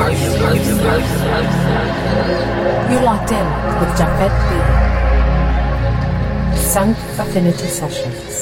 You're locked in with Japhet B. Sunk Affinity Sessions.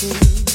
do.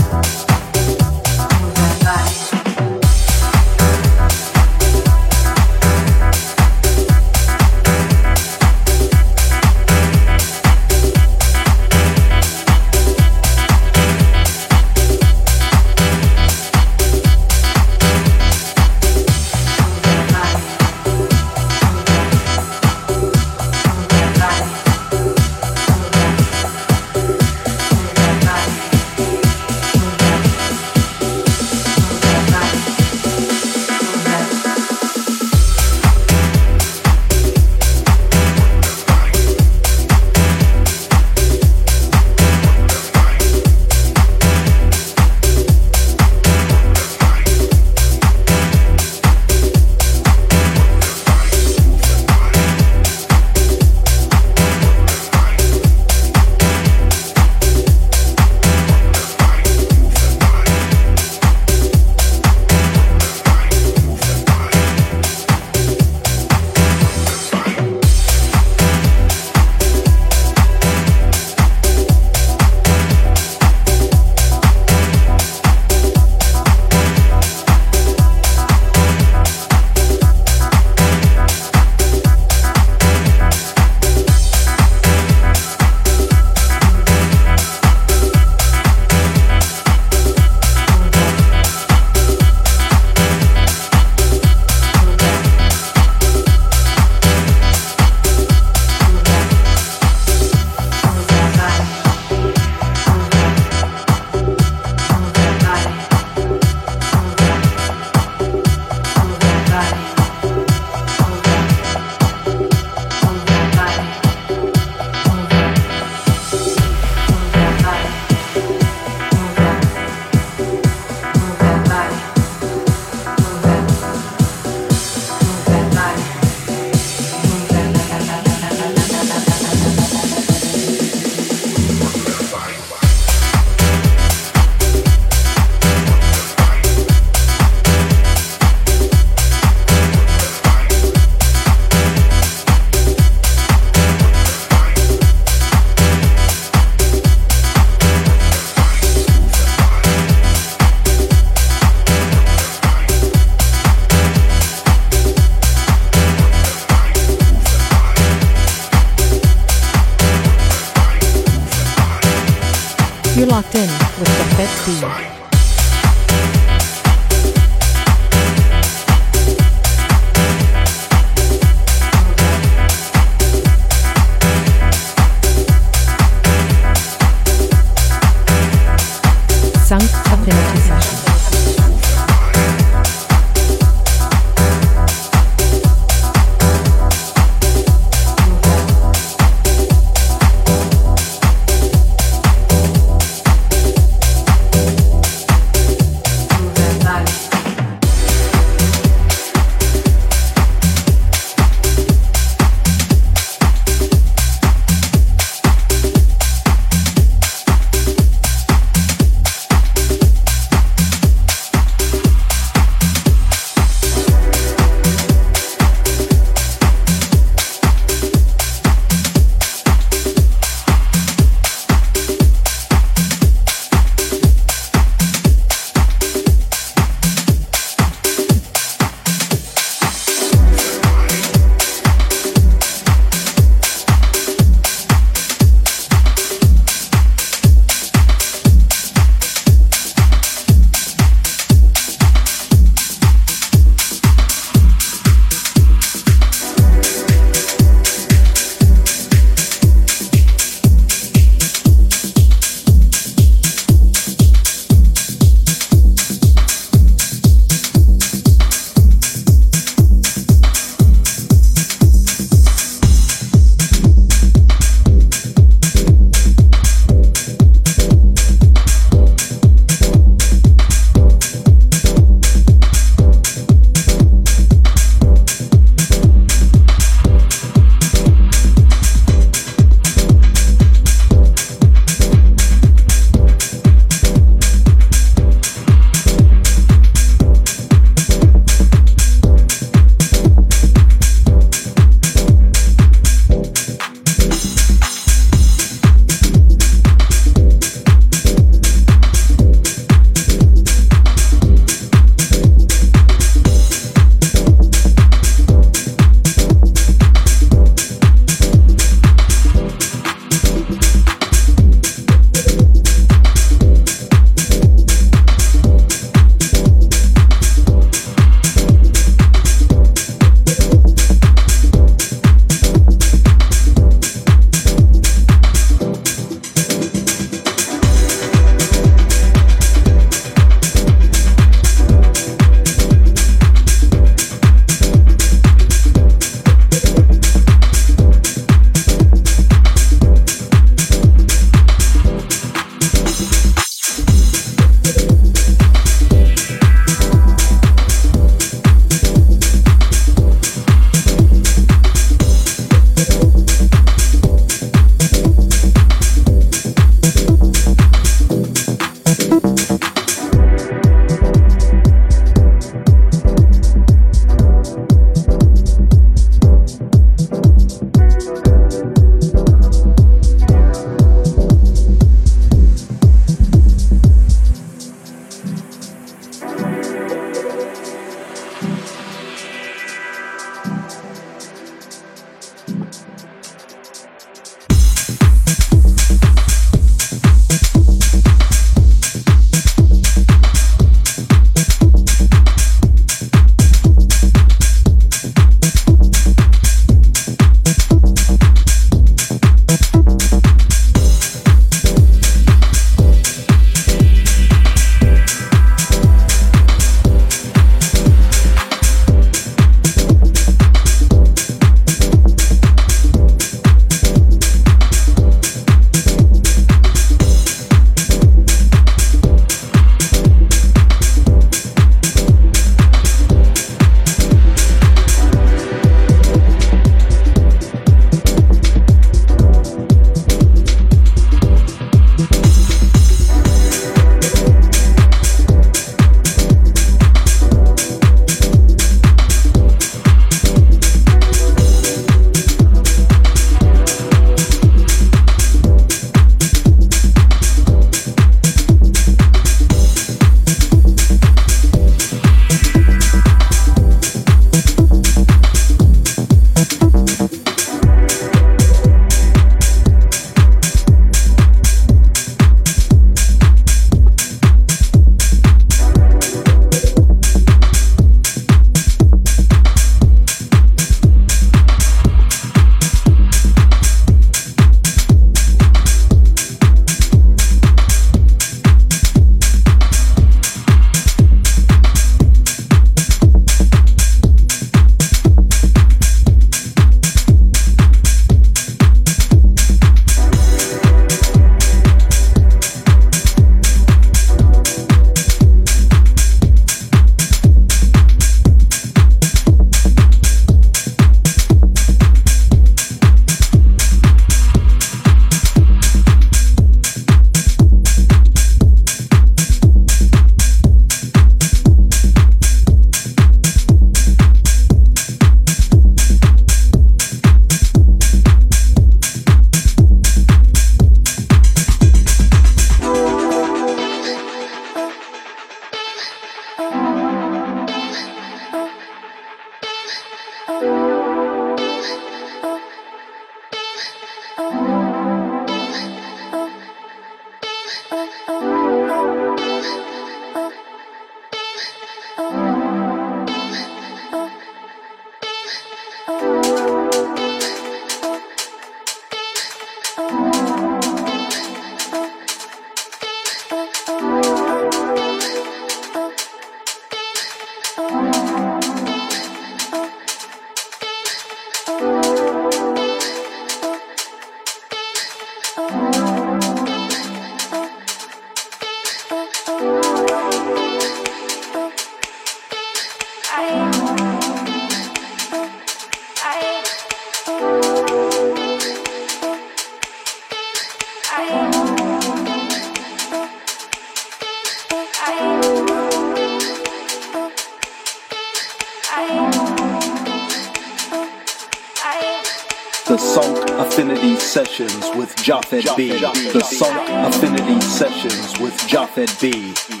Japhet B. The Sonic Affinity Sessions with Japhet B.